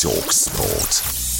Talk Sport.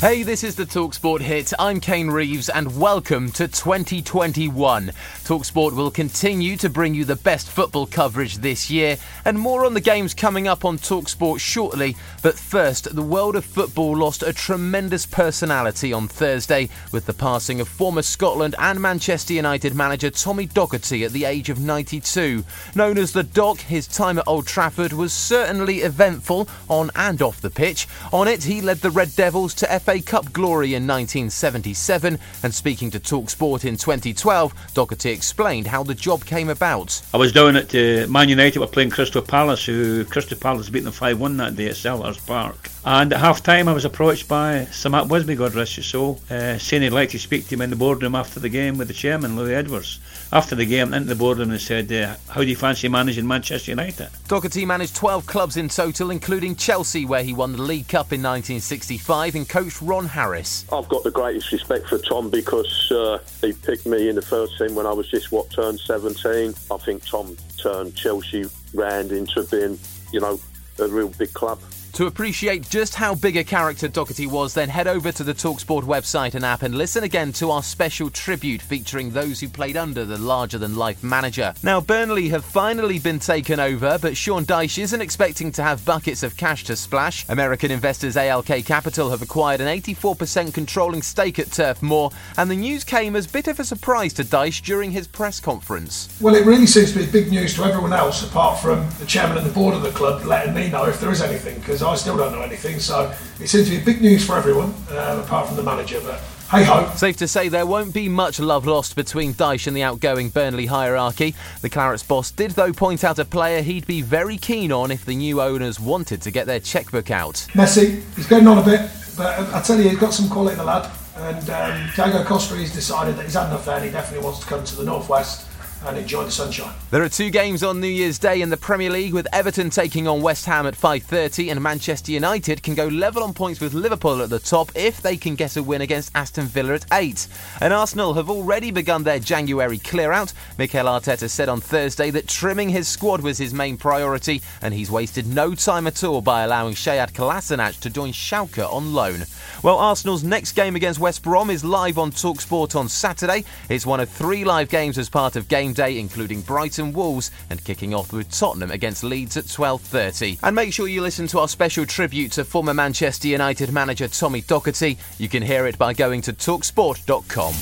Hey, this is the Talksport hit. I'm Kane Reeves, and welcome to 2021. Talksport will continue to bring you the best football coverage this year, and more on the games coming up on Talksport shortly. But first, the world of football lost a tremendous personality on Thursday with the passing of former Scotland and Manchester United manager Tommy Docherty at the age of 92. Known as the Doc, his time at Old Trafford was certainly eventful on and off the pitch. On it, he led the Red Devils to FA FA Cup glory in 1977, and speaking to Talksport in 2012, Docherty explained how the job came about. I was down at uh, Man United, were playing Crystal Palace, who Crystal Palace beat them 5 1 that day at Selhurst Park. And at half time, I was approached by Sir Matt Busby, God rest his soul, uh, saying he'd like to speak to him in the boardroom after the game with the chairman, Louis Edwards. After the game, into the boardroom and said, uh, How do you fancy managing Manchester United? Docherty managed 12 clubs in total, including Chelsea, where he won the League Cup in 1965 and coached Ron Harris. I've got the greatest respect for Tom because uh, he picked me in the first team when I was just what turned 17. I think Tom turned Chelsea round into being, you know, a real big club. To appreciate just how big a character Docherty was, then head over to the Talksport website and app and listen again to our special tribute featuring those who played under the larger than life manager. Now, Burnley have finally been taken over, but Sean Dyche isn't expecting to have buckets of cash to splash. American investors ALK Capital have acquired an 84% controlling stake at Turf Moor, and the news came as a bit of a surprise to Dyche during his press conference. Well, it really seems to be big news to everyone else, apart from the chairman and the board of the club letting me know if there is anything, because I still don't know anything. So it seems to be big news for everyone, um, apart from the manager. But hey ho. Safe to say there won't be much love lost between Dyche and the outgoing Burnley hierarchy. The Clarets boss did, though, point out a player he'd be very keen on if the new owners wanted to get their chequebook out. Messi, he's getting on a bit, but I tell you, he's got some quality, the lad. And um, Diego Costa, he's decided that he's had enough there and he definitely wants to come to the northwest and enjoy the sunshine. There are two games on New Year's Day in the Premier League with Everton taking on West Ham at 5:30 and Manchester United can go level on points with Liverpool at the top if they can get a win against Aston Villa at 8. And Arsenal have already begun their January clear out. Mikel Arteta said on Thursday that trimming his squad was his main priority and he's wasted no time at all by allowing Sead Kolasinac to join Schalke on loan. Well, Arsenal's next game against West Brom is live on Talksport on Saturday. It's one of 3 live games as part of Game game day, including Brighton Wolves, and kicking off with Tottenham against Leeds at 12:30. And make sure you listen to our special tribute to former Manchester United manager Tommy Docherty. You can hear it by going to talksport.com.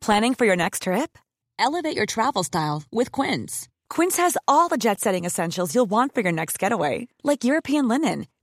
Planning for your next trip? Elevate your travel style with Quince. Quince has all the jet-setting essentials you'll want for your next getaway, like European linen